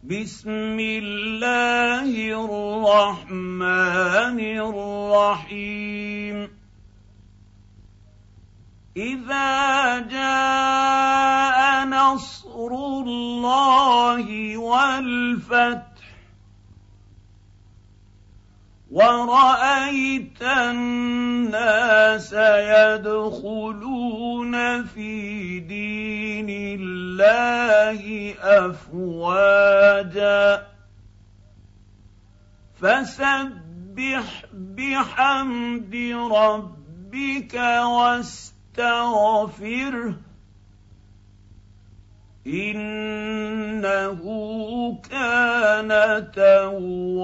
بسم الله الرحمن الرحيم. إذا جاء نصر الله والفتح ورأيت الناس يدخلون في دين الله أفواجا. فسبح بحمد ربك واستغفره. إنه كان توابا.